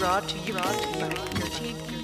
brought to you by your team.